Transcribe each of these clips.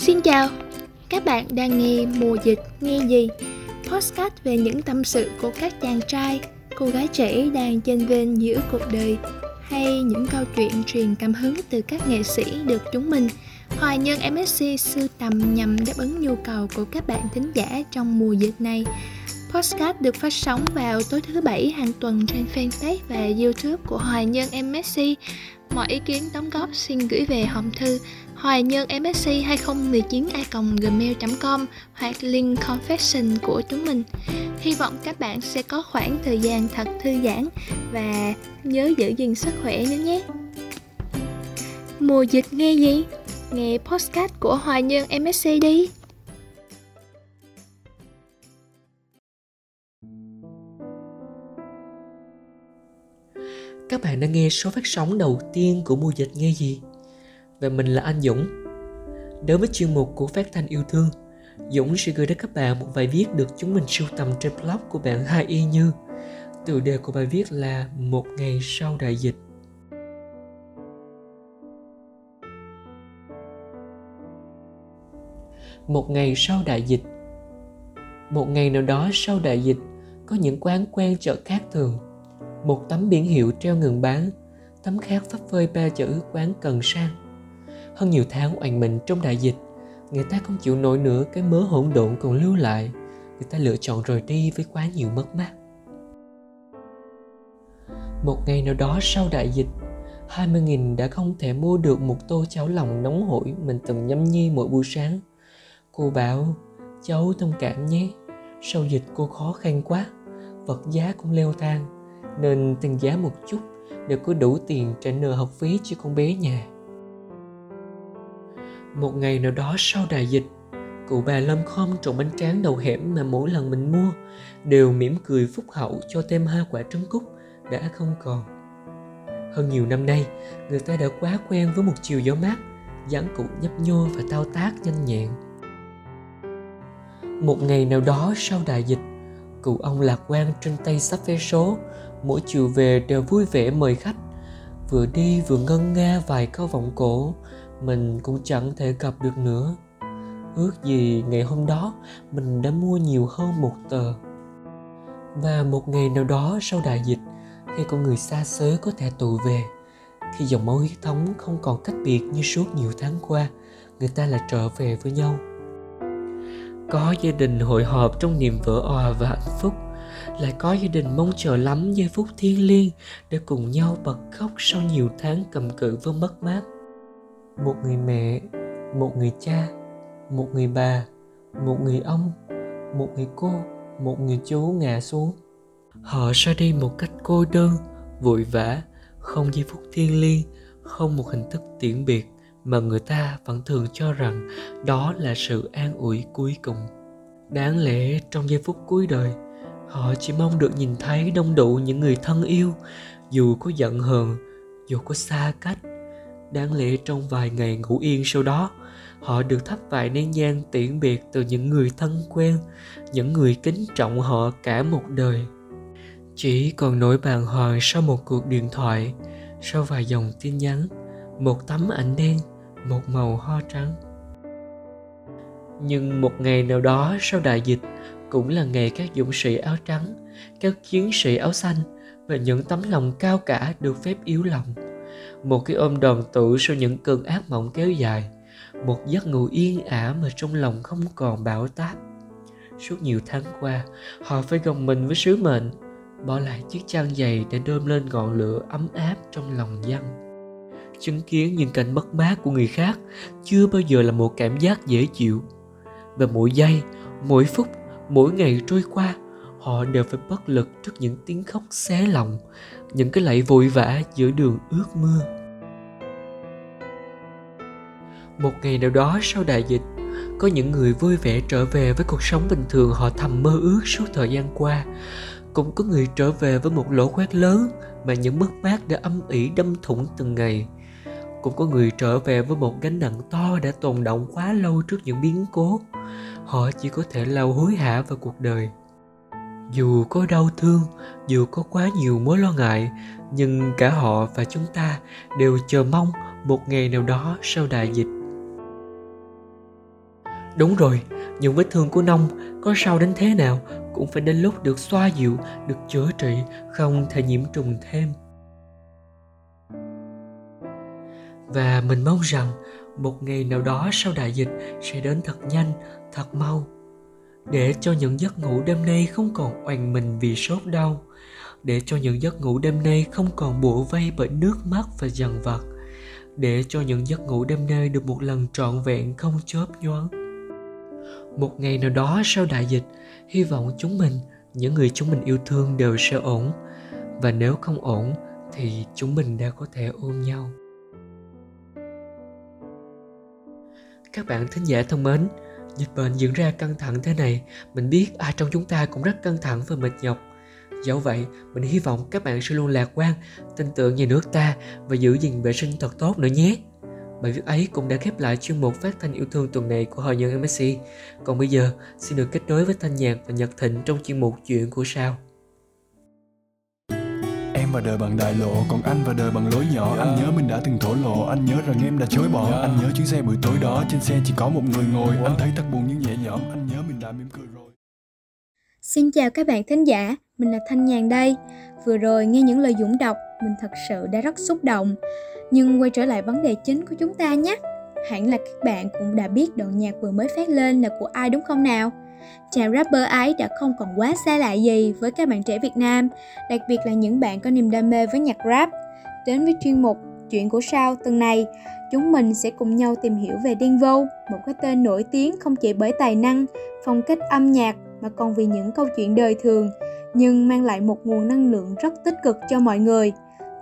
Xin chào, các bạn đang nghe Mùa Dịch Nghe Gì Podcast về những tâm sự của các chàng trai, cô gái trẻ đang chênh vênh giữa cuộc đời hay những câu chuyện truyền cảm hứng từ các nghệ sĩ được chúng mình Hoài Nhân MSC sưu tầm nhằm đáp ứng nhu cầu của các bạn thính giả trong mùa dịch này. Podcast được phát sóng vào tối thứ bảy hàng tuần trên fanpage và youtube của Hoài Nhân MSC. Mọi ý kiến đóng góp xin gửi về hòm thư hoài nhân msc 2019 gmail.com hoặc link confession của chúng mình. Hy vọng các bạn sẽ có khoảng thời gian thật thư giãn và nhớ giữ gìn sức khỏe nữa nhé. Mùa dịch nghe gì? Nghe podcast của Hoài Nhân MSC đi. Các bạn đã nghe số phát sóng đầu tiên của mùa dịch nghe gì? Và mình là anh Dũng. Đối với chuyên mục của Phát Thanh Yêu Thương, Dũng sẽ gửi đến các bạn một bài viết được chúng mình sưu tầm trên blog của bạn Hai Y Như. Tựa đề của bài viết là Một ngày sau đại dịch. Một ngày sau đại dịch Một ngày nào đó sau đại dịch, có những quán quen chợ khác thường. Một tấm biển hiệu treo ngừng bán, tấm khác phấp phơi ba chữ quán cần sang hơn nhiều tháng oằn mình trong đại dịch người ta không chịu nổi nữa cái mớ hỗn độn còn lưu lại người ta lựa chọn rời đi với quá nhiều mất mát. Một ngày nào đó sau đại dịch 20.000 đã không thể mua được một tô cháo lòng nóng hổi mình từng nhâm nhi mỗi buổi sáng. Cô bảo, cháu thông cảm nhé, sau dịch cô khó khăn quá, vật giá cũng leo thang, nên tăng giá một chút để có đủ tiền trả nợ học phí cho con bé nhà. Một ngày nào đó sau đại dịch, cụ bà lâm khom trồng bánh tráng đầu hẻm mà mỗi lần mình mua đều mỉm cười phúc hậu cho thêm hai quả trứng cút đã không còn. Hơn nhiều năm nay, người ta đã quá quen với một chiều gió mát, dáng cụ nhấp nhô và thao tác nhanh nhẹn. Một ngày nào đó sau đại dịch, cụ ông lạc quan trên tay sắp vé số mỗi chiều về đều vui vẻ mời khách. Vừa đi vừa ngân nga vài câu vọng cổ, mình cũng chẳng thể gặp được nữa. Ước gì ngày hôm đó mình đã mua nhiều hơn một tờ. Và một ngày nào đó sau đại dịch, khi con người xa xứ có thể tụ về, khi dòng máu huyết thống không còn cách biệt như suốt nhiều tháng qua, người ta lại trở về với nhau. Có gia đình hội họp trong niềm vỡ òa và hạnh phúc lại có gia đình mong chờ lắm giây phút thiêng liêng để cùng nhau bật khóc sau nhiều tháng cầm cự với mất mát. Một người mẹ, một người cha, một người bà, một người ông, một người cô, một người chú ngã xuống. Họ ra đi một cách cô đơn, vội vã, không giây phút thiêng liêng, không một hình thức tiễn biệt mà người ta vẫn thường cho rằng đó là sự an ủi cuối cùng. Đáng lẽ trong giây phút cuối đời họ chỉ mong được nhìn thấy đông đủ những người thân yêu dù có giận hờn dù có xa cách Đáng lẽ trong vài ngày ngủ yên sau đó, họ được thắp vài nén nhang tiễn biệt từ những người thân quen, những người kính trọng họ cả một đời. Chỉ còn nỗi bàng hoàng sau một cuộc điện thoại, sau vài dòng tin nhắn, một tấm ảnh đen, một màu hoa trắng. Nhưng một ngày nào đó sau đại dịch cũng là nghề các dũng sĩ áo trắng, các chiến sĩ áo xanh và những tấm lòng cao cả được phép yếu lòng. Một cái ôm đoàn tụ sau những cơn ác mộng kéo dài một giấc ngủ yên ả mà trong lòng không còn bão táp. Suốt nhiều tháng qua họ phải gồng mình với sứ mệnh bỏ lại chiếc chăn dày để đơm lên ngọn lửa ấm áp trong lòng dân. Chứng kiến những cảnh mất mát của người khác chưa bao giờ là một cảm giác dễ chịu. Và mỗi giây mỗi phút mỗi ngày trôi qua, họ đều phải bất lực trước những tiếng khóc xé lòng, những cái lạy vội vã giữa đường ướt mưa một ngày nào đó sau đại dịch, có những người vui vẻ trở về với cuộc sống bình thường họ thầm mơ ước suốt thời gian qua. Cũng có người trở về với một lỗ khoét lớn mà những mất mát đã âm ỉ đâm thủng từng ngày. Cũng có người trở về với một gánh nặng to đã tồn động quá lâu trước những biến cố họ chỉ có thể lao hối hả vào cuộc đời dù có đau thương dù có quá nhiều mối lo ngại nhưng cả họ và chúng ta đều chờ mong một ngày nào đó sau đại dịch Đúng rồi, những vết thương của nông có sao đến thế nào cũng phải đến lúc được xoa dịu, được chữa trị, không thể nhiễm trùng thêm. Và mình mong rằng một ngày nào đó sau đại dịch sẽ đến thật nhanh, thật mau. Để cho những giấc ngủ đêm nay không còn oằn mình vì sốt đau. Để cho những giấc ngủ đêm nay không còn bủa vây bởi nước mắt và dằn vặt. Để cho những giấc ngủ đêm nay được một lần trọn vẹn không chớp nhoáng một ngày nào đó sau đại dịch hy vọng chúng mình những người chúng mình yêu thương đều sẽ ổn và nếu không ổn thì chúng mình đã có thể ôm nhau các bạn thính giả thân mến dịch bệnh diễn ra căng thẳng thế này mình biết ai trong chúng ta cũng rất căng thẳng và mệt nhọc dẫu vậy mình hy vọng các bạn sẽ luôn lạc quan tin tưởng nhà nước ta và giữ gìn vệ sinh thật tốt nữa nhé Bài viết ấy cũng đã khép lại chuyên mục phát thanh yêu thương tuần này của Hội nhân MSC. Còn bây giờ, xin được kết nối với Thanh Nhạc và Nhật Thịnh trong chuyên mục Chuyện của sao. Và đời bằng đại lộ, còn anh và đời bằng lối nhỏ. Yeah. Anh nhớ mình đã từng thổ lộ, anh nhớ rằng em đã chối bỏ. Yeah. Anh nhớ chuyến xe buổi tối đó, trên xe chỉ có một người ngồi. Anh thấy thật buồn nhưng nhẹ nhõm, anh nhớ mình đã mỉm cười rồi. Xin chào các bạn thính giả, mình là Thanh Nhàn đây. Vừa rồi nghe những lời dũng đọc, mình thật sự đã rất xúc động. Nhưng quay trở lại vấn đề chính của chúng ta nhé. Hẳn là các bạn cũng đã biết đoạn nhạc vừa mới phát lên là của ai đúng không nào? Chàng rapper ấy đã không còn quá xa lạ gì với các bạn trẻ Việt Nam, đặc biệt là những bạn có niềm đam mê với nhạc rap. Đến với chuyên mục Chuyện của sao tuần này, chúng mình sẽ cùng nhau tìm hiểu về Đen Vâu, một cái tên nổi tiếng không chỉ bởi tài năng, phong cách âm nhạc mà còn vì những câu chuyện đời thường, nhưng mang lại một nguồn năng lượng rất tích cực cho mọi người.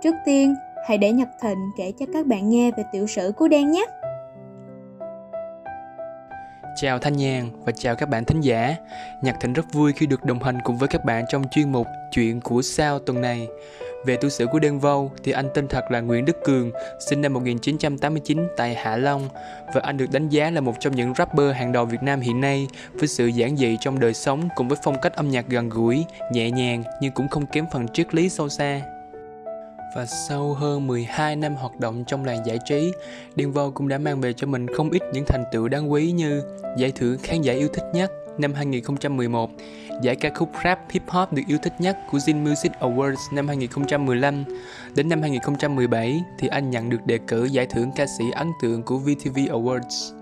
Trước tiên, Hãy để Nhật Thịnh kể cho các bạn nghe về tiểu sử của Đen nhé. Chào Thanh Nhàn và chào các bạn thính giả. Nhạc Thịnh rất vui khi được đồng hành cùng với các bạn trong chuyên mục Chuyện của sao tuần này. Về tu sử của Đen Vâu thì anh tên thật là Nguyễn Đức Cường, sinh năm 1989 tại Hạ Long và anh được đánh giá là một trong những rapper hàng đầu Việt Nam hiện nay với sự giản dị trong đời sống cùng với phong cách âm nhạc gần gũi, nhẹ nhàng nhưng cũng không kém phần triết lý sâu xa và sau hơn 12 năm hoạt động trong làng giải trí, Đen Vâu cũng đã mang về cho mình không ít những thành tựu đáng quý như giải thưởng khán giả yêu thích nhất năm 2011, giải ca khúc rap hip hop được yêu thích nhất của Zin Music Awards năm 2015. Đến năm 2017 thì anh nhận được đề cử giải thưởng ca sĩ ấn tượng của VTV Awards.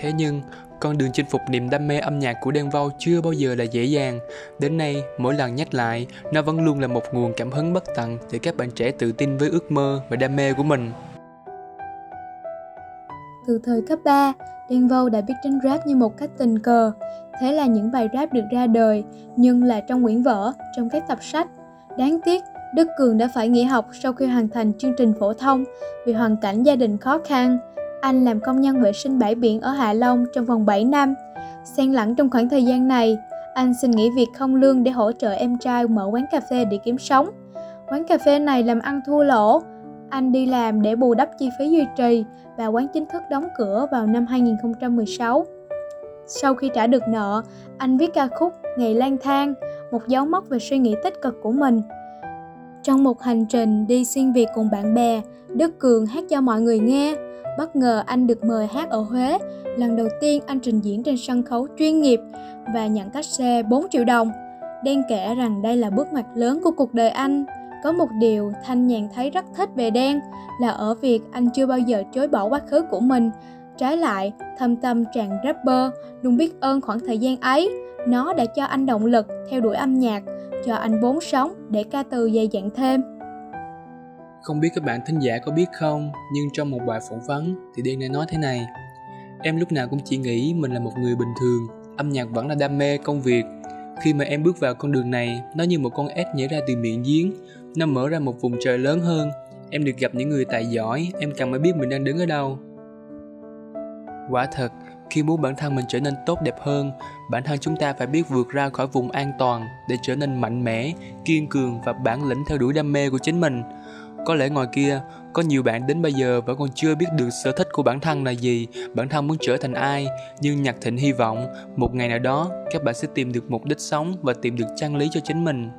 Thế nhưng, con đường chinh phục niềm đam mê âm nhạc của Đen Vâu chưa bao giờ là dễ dàng. Đến nay, mỗi lần nhắc lại, nó vẫn luôn là một nguồn cảm hứng bất tận để các bạn trẻ tự tin với ước mơ và đam mê của mình. Từ thời cấp 3, Đen Vâu đã biết đánh rap như một cách tình cờ. Thế là những bài rap được ra đời, nhưng là trong quyển vở, trong các tập sách. Đáng tiếc, Đức Cường đã phải nghỉ học sau khi hoàn thành chương trình phổ thông vì hoàn cảnh gia đình khó khăn. Anh làm công nhân vệ sinh bãi biển ở Hạ Long trong vòng 7 năm. Xen lẫn trong khoảng thời gian này, anh xin nghỉ việc không lương để hỗ trợ em trai mở quán cà phê để kiếm sống. Quán cà phê này làm ăn thua lỗ. Anh đi làm để bù đắp chi phí duy trì và quán chính thức đóng cửa vào năm 2016. Sau khi trả được nợ, anh viết ca khúc Ngày lang thang, một dấu mốc về suy nghĩ tích cực của mình. Trong một hành trình đi xuyên Việt cùng bạn bè, Đức Cường hát cho mọi người nghe Bất ngờ anh được mời hát ở Huế. Lần đầu tiên anh trình diễn trên sân khấu chuyên nghiệp và nhận cách xe 4 triệu đồng. Đen kể rằng đây là bước ngoặt lớn của cuộc đời anh. Có một điều Thanh Nhàn thấy rất thích về Đen là ở việc anh chưa bao giờ chối bỏ quá khứ của mình. Trái lại, thâm tâm chàng rapper luôn biết ơn khoảng thời gian ấy. Nó đã cho anh động lực theo đuổi âm nhạc, cho anh vốn sống để ca từ dày dặn thêm. Không biết các bạn thính giả có biết không, nhưng trong một bài phỏng vấn thì Đen đã nói thế này. Em lúc nào cũng chỉ nghĩ mình là một người bình thường, âm nhạc vẫn là đam mê, công việc. Khi mà em bước vào con đường này, nó như một con ếch nhảy ra từ miệng giếng, nó mở ra một vùng trời lớn hơn. Em được gặp những người tài giỏi, em càng mới biết mình đang đứng ở đâu. Quả thật, khi muốn bản thân mình trở nên tốt đẹp hơn, bản thân chúng ta phải biết vượt ra khỏi vùng an toàn để trở nên mạnh mẽ, kiên cường và bản lĩnh theo đuổi đam mê của chính mình. Có lẽ ngoài kia, có nhiều bạn đến bây giờ vẫn còn chưa biết được sở thích của bản thân là gì, bản thân muốn trở thành ai, nhưng Nhạc Thịnh hy vọng một ngày nào đó các bạn sẽ tìm được mục đích sống và tìm được chân lý cho chính mình.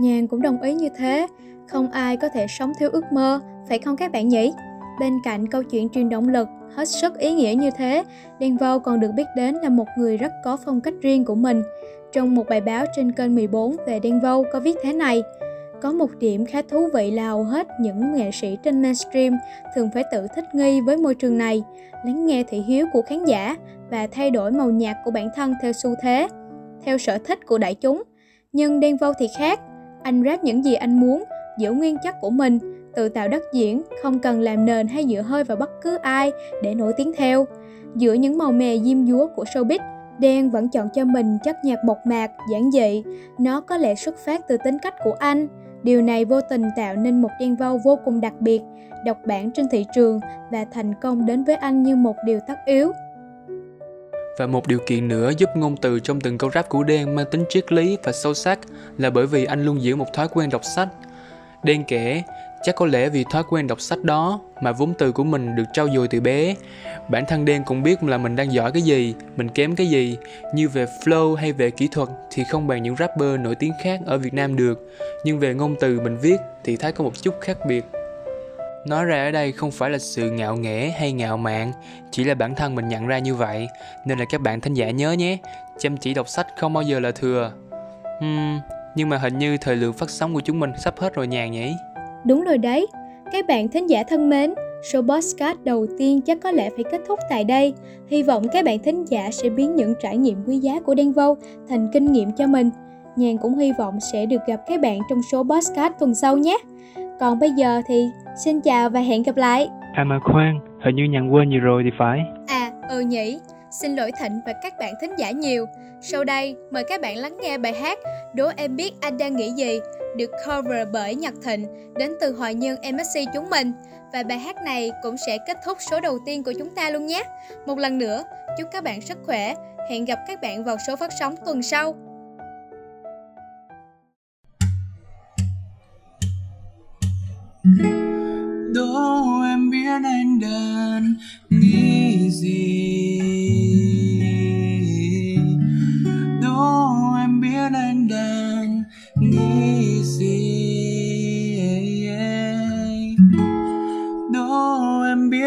Nhàn cũng đồng ý như thế, không ai có thể sống thiếu ước mơ, phải không các bạn nhỉ? Bên cạnh câu chuyện truyền động lực hết sức ý nghĩa như thế, Đen Vâu còn được biết đến là một người rất có phong cách riêng của mình. Trong một bài báo trên kênh 14 về Đen Vâu có viết thế này, có một điểm khá thú vị là hầu hết những nghệ sĩ trên mainstream thường phải tự thích nghi với môi trường này, lắng nghe thị hiếu của khán giả và thay đổi màu nhạc của bản thân theo xu thế, theo sở thích của đại chúng. Nhưng Đen Vâu thì khác, anh rap những gì anh muốn, giữ nguyên chất của mình, tự tạo đất diễn, không cần làm nền hay dựa hơi vào bất cứ ai để nổi tiếng theo. Giữa những màu mè diêm dúa của showbiz, Đen vẫn chọn cho mình chất nhạc mộc mạc, giản dị. Nó có lẽ xuất phát từ tính cách của anh. Điều này vô tình tạo nên một Đen Vâu vô cùng đặc biệt, độc bản trên thị trường và thành công đến với anh như một điều tất yếu. Và một điều kiện nữa giúp ngôn từ trong từng câu rap của Đen mang tính triết lý và sâu sắc là bởi vì anh luôn giữ một thói quen đọc sách. Đen kể, chắc có lẽ vì thói quen đọc sách đó mà vốn từ của mình được trau dồi từ bé. Bản thân Đen cũng biết là mình đang giỏi cái gì, mình kém cái gì, như về flow hay về kỹ thuật thì không bằng những rapper nổi tiếng khác ở Việt Nam được, nhưng về ngôn từ mình viết thì thấy có một chút khác biệt. Nói ra ở đây không phải là sự ngạo nghễ hay ngạo mạn, chỉ là bản thân mình nhận ra như vậy, nên là các bạn thính giả nhớ nhé, chăm chỉ đọc sách không bao giờ là thừa. Hmm, nhưng mà hình như thời lượng phát sóng của chúng mình sắp hết rồi nhàn nhỉ? Đúng rồi đấy, các bạn thính giả thân mến, show podcast đầu tiên chắc có lẽ phải kết thúc tại đây. Hy vọng các bạn thính giả sẽ biến những trải nghiệm quý giá của Đen Vâu thành kinh nghiệm cho mình. Nhàn cũng hy vọng sẽ được gặp các bạn trong số podcast tuần sau nhé. Còn bây giờ thì xin chào và hẹn gặp lại. À mà khoan, hình như nhàn quên gì rồi thì phải. À, ừ nhỉ. Xin lỗi Thịnh và các bạn thính giả nhiều. Sau đây, mời các bạn lắng nghe bài hát Đố em biết anh đang nghĩ gì được cover bởi Nhật Thịnh đến từ hội nhân MSC chúng mình. Và bài hát này cũng sẽ kết thúc số đầu tiên của chúng ta luôn nhé. Một lần nữa, chúc các bạn sức khỏe. Hẹn gặp các bạn vào số phát sóng tuần sau. Đố em biết anh đang nghĩ gì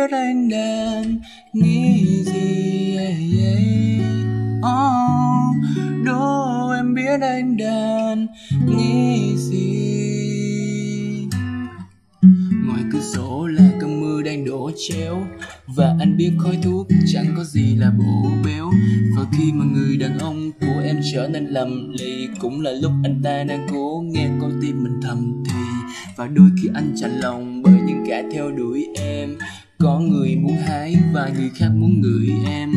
biết anh đang nghĩ gì oh, ờ, đâu em biết anh đang nghĩ gì? Ngoài cửa sổ là cơn mưa đang đổ chéo Và anh biết khói thuốc chẳng có gì là bổ béo. Và khi mà người đàn ông của em trở nên lầm lì Cũng là lúc anh ta đang cố nghe con tim mình thầm thì. Và đôi khi anh chạnh lòng bởi những kẻ theo đuổi em có người muốn hái và người khác muốn ngửi em.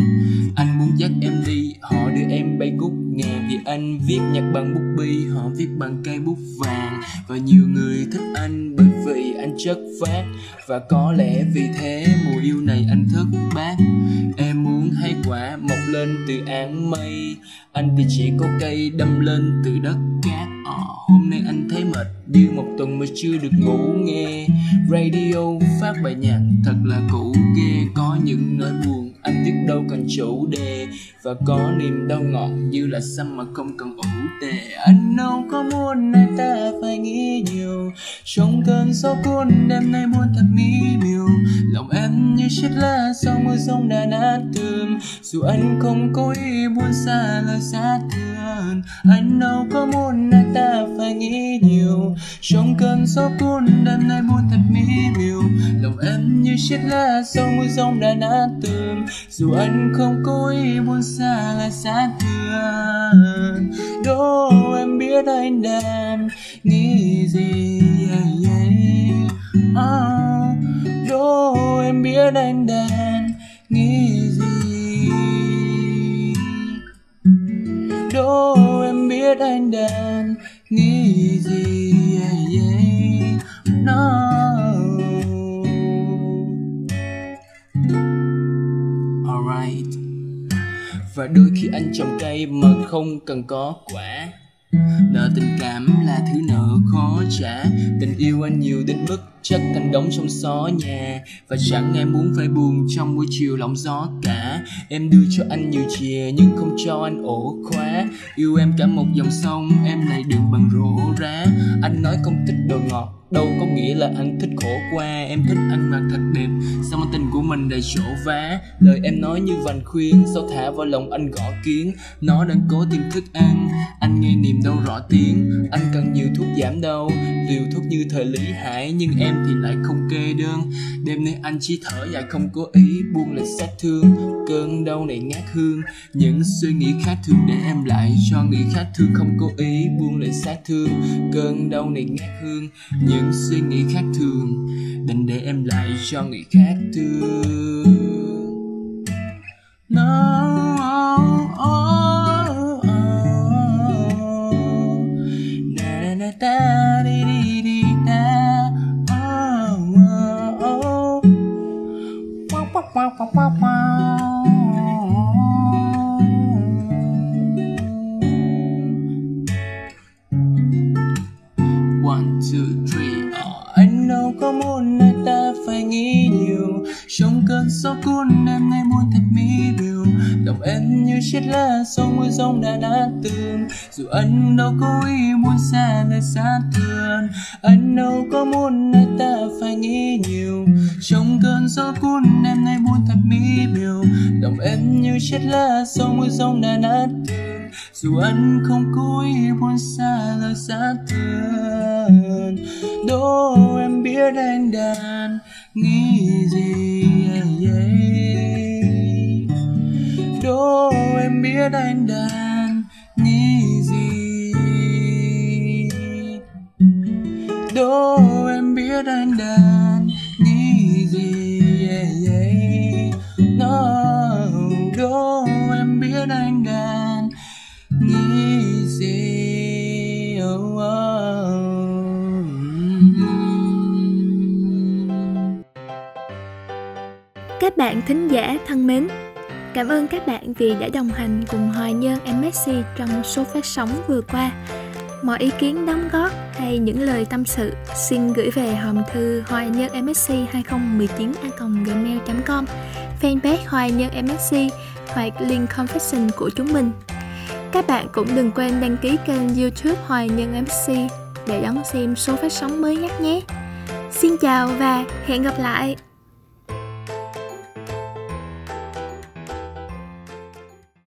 Anh muốn dắt em đi, họ đưa em bay cúc ngàn Vì anh viết nhạc bằng bút bi, họ viết bằng cây bút vàng. Và nhiều người thích anh bởi vì anh chất phát Và có lẽ vì thế mùa yêu này anh thất bát. Em muốn hay quả mọc lên từ áng mây. Anh thì chỉ có cây đâm lên từ đất cát à, Hôm nay anh thấy mệt như một tuần mà chưa được ngủ nghe Radio phát bài nhạc. Thật là cũ ghê Có những nỗi buồn anh viết đâu cần chủ đề. Và có niềm đau ngọt như là xăm mà không cần ủ tề Anh đâu có muốn anh ta phải nghĩ nhiều. Trong cơn gió cuốn đêm nay muốn chết lá sau mưa rông đã nát tường. Dù anh không có ý buồn xa lời xa thương Anh đâu có muốn anh ta phải nghĩ nhiều. Trong cơn gió cuốn đêm nay buồn thật mỹ miều. Lòng em như chết lá sau mưa rông đã nát tường. Dù anh không có ý buồn xa lời xa thương đâu em biết anh đang nghĩ gì. Yeah, yeah. Oh, Đố em biết anh đang nghĩ gì Đố em biết anh đang nghĩ gì yeah, yeah. No. Alright Và đôi khi anh trồng cây mà không cần có quả Nợ tình cảm là thứ nợ khó trả Tình yêu anh nhiều đến mức chất thành đống trong xó nhà. Và chẳng ai muốn phải buồn trong buổi chiều lộng gió cả. Em đưa cho anh nhiều chìa, nhưng không cho anh ổ khóa. Yêu em cả một dòng sông, em lại đừng bằng rổ rá. Anh nói không thích đồ ngọt, đâu có nghĩa là anh thích khổ qua. Em thích ăn mặc thật đẹp, sao mà tình của mình đầy chỗ vá? Lời em nói như vành khuyên, sao thả vào lòng anh gõ kiến? Nó đang cố tìm thức ăn, anh nghe niềm đau rõ tiếng. Anh cần nhiều thuốc giảm đau liều thuốc như thời lý hải nhưng em thì lại không kê đơn. Đêm nay anh chỉ thở dài không cố ý buông lời sát thương. Cơn đau này ngát hương những suy nghĩ khác thường để em lại cho người khác thương không cố ý buông lời sát thương. Cơn đau này ngát hương những suy nghĩ khác thường đành để em lại cho người khác thương. No, One, two, three. Anh đâu có muốn nơi ta phải nghĩ nhiều. Trong cơn gió cuốn em nay muốn thật mỹ biểu Lòng em như chiếc lá sau mưa rông đã nát tường. Dù anh đâu có ý muốn xa nơi xa thường Anh đâu có muốn nơi ta phải nghĩ nhiều. Trong cơn gió cuốn em nay muốn thật mỹ biểu Lòng em như chiếc lá sau mưa rông đã nát tường. Dù anh không cố ý muốn xa lời xa thường Đố em biết anh đang nghĩ gì yeah, yeah. Em biết anh đang nghĩ gì đô em biết anh đang bạn thính giả thân mến, cảm ơn các bạn vì đã đồng hành cùng Hoài Nhân MSC trong số phát sóng vừa qua. Mọi ý kiến đóng góp hay những lời tâm sự xin gửi về hòm thư hoài nhân msc 2019 gmail.com fanpage hoài nhân msc hoặc link confession của chúng mình. Các bạn cũng đừng quên đăng ký kênh youtube Hoài Nhân MC để đón xem số phát sóng mới nhất nhé. Xin chào và hẹn gặp lại!